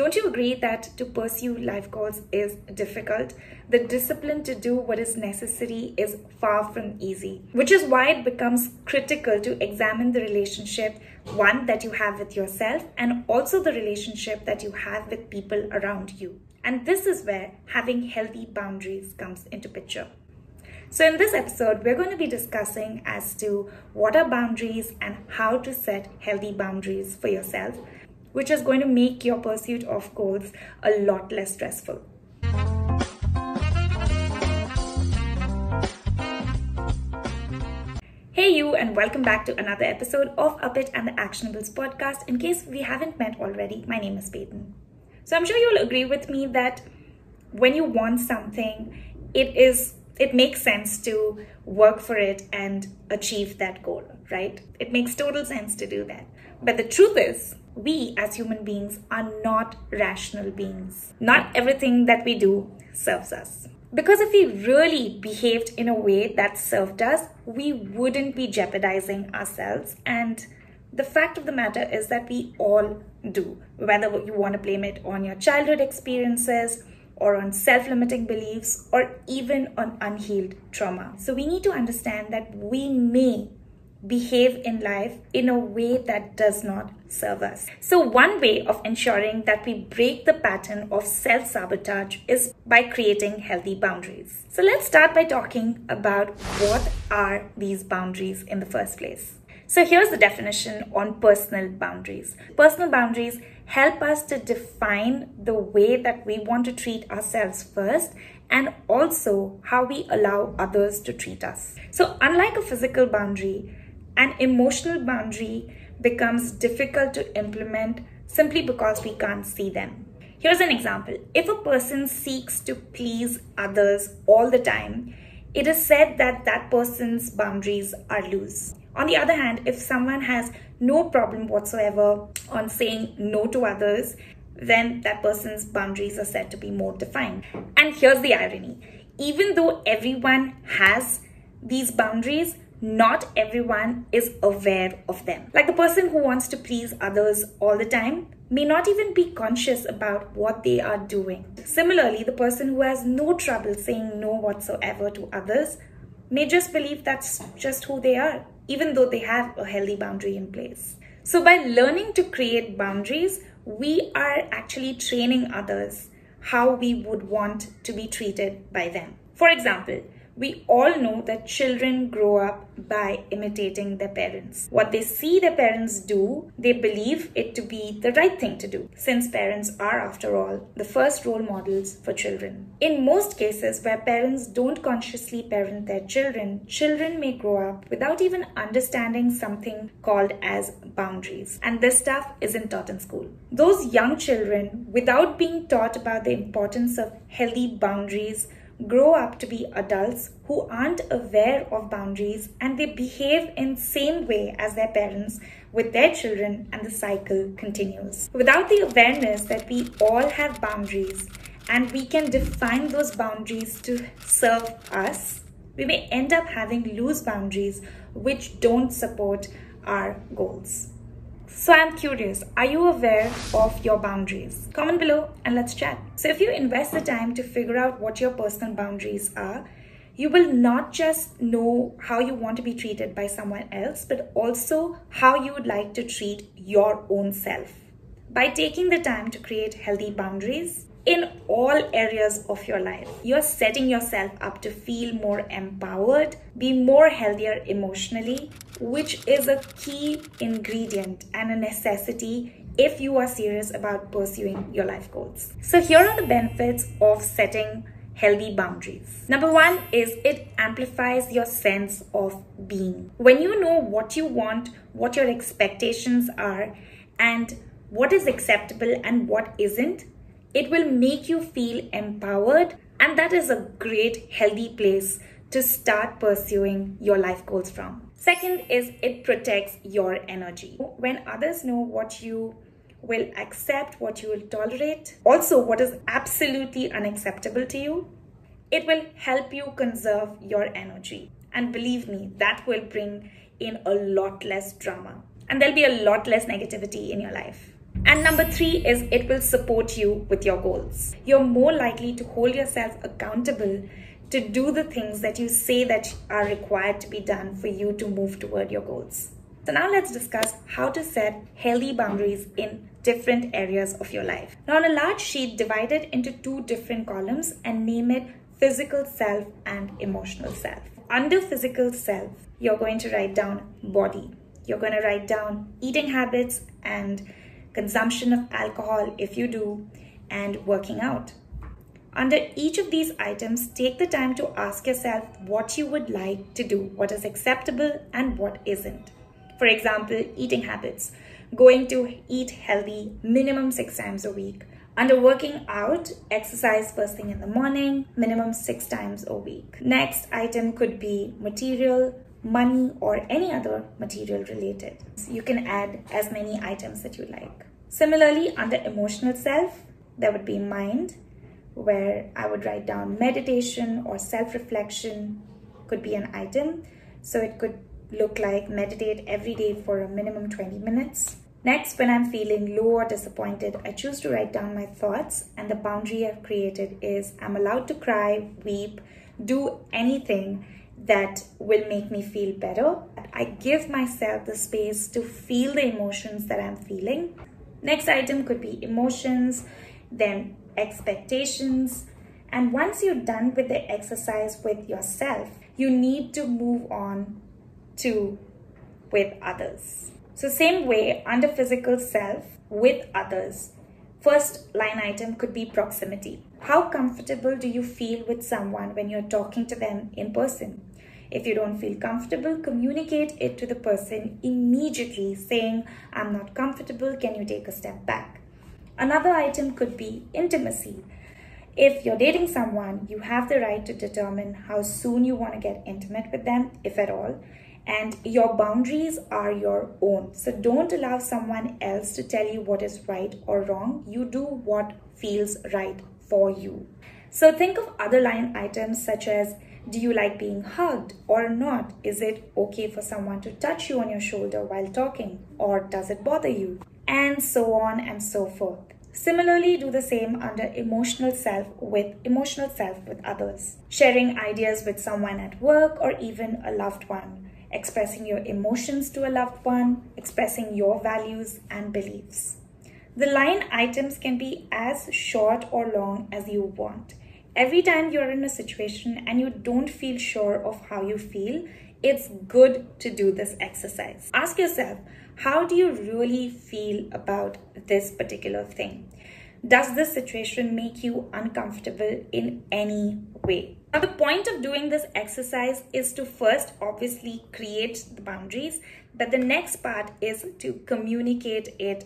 Don't you agree that to pursue life goals is difficult? The discipline to do what is necessary is far from easy, which is why it becomes critical to examine the relationship, one that you have with yourself, and also the relationship that you have with people around you. And this is where having healthy boundaries comes into picture. So in this episode, we're going to be discussing as to what are boundaries and how to set healthy boundaries for yourself which is going to make your pursuit of goals a lot less stressful. Hey, you, and welcome back to another episode of Up It and the Actionables podcast. In case we haven't met already, my name is Peyton. So I'm sure you'll agree with me that when you want something, it is it makes sense to work for it and achieve that goal, right? It makes total sense to do that. But the truth is, we as human beings are not rational beings. Not everything that we do serves us. Because if we really behaved in a way that served us, we wouldn't be jeopardizing ourselves. And the fact of the matter is that we all do, whether you want to blame it on your childhood experiences or on self limiting beliefs or even on unhealed trauma. So we need to understand that we may behave in life in a way that does not serve us. So, one way of ensuring that we break the pattern of self sabotage is by creating healthy boundaries. So, let's start by talking about what are these boundaries in the first place. So, here's the definition on personal boundaries. Personal boundaries help us to define the way that we want to treat ourselves first and also how we allow others to treat us. So, unlike a physical boundary, an emotional boundary becomes difficult to implement simply because we can't see them. Here's an example. If a person seeks to please others all the time, it is said that that person's boundaries are loose. On the other hand, if someone has no problem whatsoever on saying no to others, then that person's boundaries are said to be more defined. And here's the irony even though everyone has these boundaries, not everyone is aware of them. Like the person who wants to please others all the time may not even be conscious about what they are doing. Similarly, the person who has no trouble saying no whatsoever to others may just believe that's just who they are, even though they have a healthy boundary in place. So, by learning to create boundaries, we are actually training others how we would want to be treated by them. For example, we all know that children grow up by imitating their parents. What they see their parents do, they believe it to be the right thing to do, since parents are, after all, the first role models for children. In most cases where parents don't consciously parent their children, children may grow up without even understanding something called as boundaries. And this stuff isn't taught in school. Those young children, without being taught about the importance of healthy boundaries, grow up to be adults who aren't aware of boundaries and they behave in same way as their parents with their children and the cycle continues. Without the awareness that we all have boundaries and we can define those boundaries to serve us, we may end up having loose boundaries which don't support our goals. So I'm curious, are you aware of your boundaries? Comment below and let's chat. So if you invest the time to figure out what your personal boundaries are, you will not just know how you want to be treated by someone else, but also how you would like to treat your own self. By taking the time to create healthy boundaries, in all areas of your life. You're setting yourself up to feel more empowered, be more healthier emotionally, which is a key ingredient and a necessity if you are serious about pursuing your life goals. So, here are the benefits of setting healthy boundaries. Number one is it amplifies your sense of being. When you know what you want, what your expectations are, and what is acceptable and what isn't, it will make you feel empowered, and that is a great, healthy place to start pursuing your life goals from. Second is it protects your energy. When others know what you will accept, what you will tolerate, also what is absolutely unacceptable to you, it will help you conserve your energy. And believe me, that will bring in a lot less drama. And there'll be a lot less negativity in your life. And number three is it will support you with your goals. You're more likely to hold yourself accountable to do the things that you say that are required to be done for you to move toward your goals. So now let's discuss how to set healthy boundaries in different areas of your life. Now on a large sheet, divide it into two different columns and name it physical self and emotional self. Under physical self, you're going to write down body. You're going to write down eating habits and consumption of alcohol if you do, and working out. Under each of these items, take the time to ask yourself what you would like to do, what is acceptable and what isn't. For example, eating habits. Going to eat healthy minimum six times a week. Under working out, exercise first thing in the morning, minimum six times a week. Next item could be material, money, or any other material related. You can add as many items that you like. Similarly, under emotional self, there would be mind, where I would write down meditation or self reflection could be an item. So it could look like meditate every day for a minimum 20 minutes. Next, when I'm feeling low or disappointed, I choose to write down my thoughts, and the boundary I've created is I'm allowed to cry, weep, do anything that will make me feel better. I give myself the space to feel the emotions that I'm feeling. Next item could be emotions, then expectations. And once you're done with the exercise with yourself, you need to move on to with others. So same way under physical self with others. First line item could be proximity. How comfortable do you feel with someone when you're talking to them in person? If you don't feel comfortable, communicate it to the person immediately saying, I'm not comfortable, can you take a step back? Another item could be intimacy. If you're dating someone, you have the right to determine how soon you want to get intimate with them, if at all. And your boundaries are your own. So don't allow someone else to tell you what is right or wrong. You do what feels right for you. So think of other line items such as do you like being hugged or not? Is it okay for someone to touch you on your shoulder while talking or does it bother you? and so on and so forth. Similarly, do the same under emotional self with emotional self with others. Sharing ideas with someone at work or even a loved one. Expressing your emotions to a loved one, expressing your values and beliefs. The line items can be as short or long as you want. Every time you're in a situation and you don't feel sure of how you feel, it's good to do this exercise. Ask yourself, how do you really feel about this particular thing? Does this situation make you uncomfortable in any way? Now, the point of doing this exercise is to first obviously create the boundaries, but the next part is to communicate it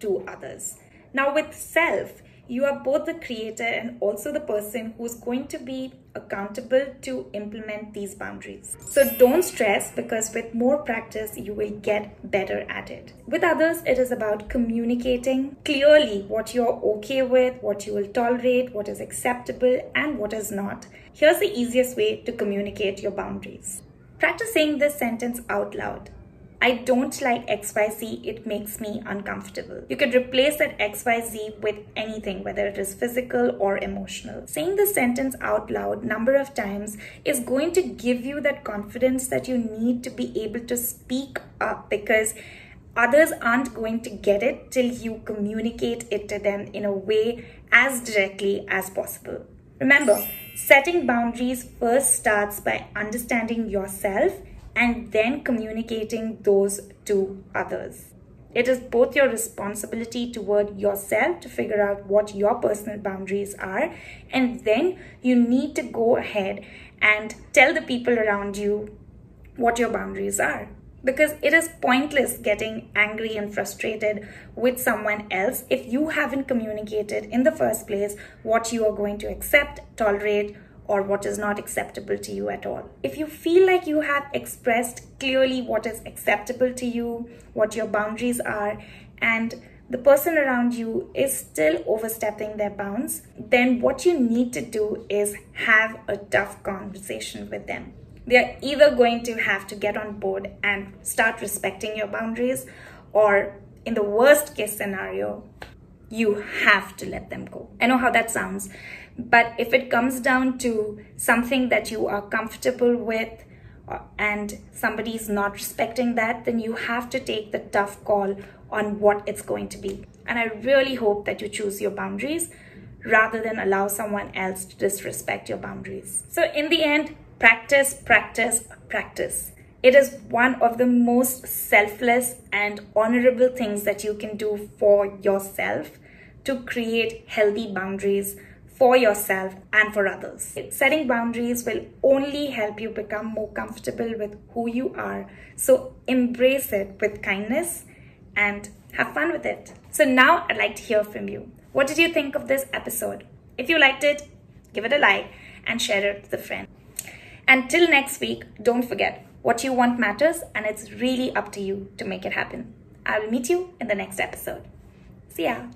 to others. Now, with self, you are both the creator and also the person who's going to be accountable to implement these boundaries. So don't stress because with more practice, you will get better at it. With others, it is about communicating clearly what you're okay with, what you will tolerate, what is acceptable, and what is not. Here's the easiest way to communicate your boundaries. Practice saying this sentence out loud. I don't like XYZ, it makes me uncomfortable. You could replace that XYZ with anything, whether it is physical or emotional. Saying the sentence out loud number of times is going to give you that confidence that you need to be able to speak up because others aren't going to get it till you communicate it to them in a way as directly as possible. Remember, setting boundaries first starts by understanding yourself and then communicating those to others. It is both your responsibility toward yourself to figure out what your personal boundaries are, and then you need to go ahead and tell the people around you what your boundaries are. Because it is pointless getting angry and frustrated with someone else if you haven't communicated in the first place what you are going to accept, tolerate, or what is not acceptable to you at all. If you feel like you have expressed clearly what is acceptable to you, what your boundaries are, and the person around you is still overstepping their bounds, then what you need to do is have a tough conversation with them. They're either going to have to get on board and start respecting your boundaries, or in the worst case scenario, you have to let them go. I know how that sounds, but if it comes down to something that you are comfortable with uh, and somebody's not respecting that, then you have to take the tough call on what it's going to be. And I really hope that you choose your boundaries rather than allow someone else to disrespect your boundaries. So, in the end, practice, practice, practice. It is one of the most selfless and honorable things that you can do for yourself to create healthy boundaries for yourself and for others. Setting boundaries will only help you become more comfortable with who you are. So embrace it with kindness and have fun with it. So now I'd like to hear from you. What did you think of this episode? If you liked it, give it a like and share it with a friend. Until next week, don't forget what you want matters and it's really up to you to make it happen. I will meet you in the next episode. See ya.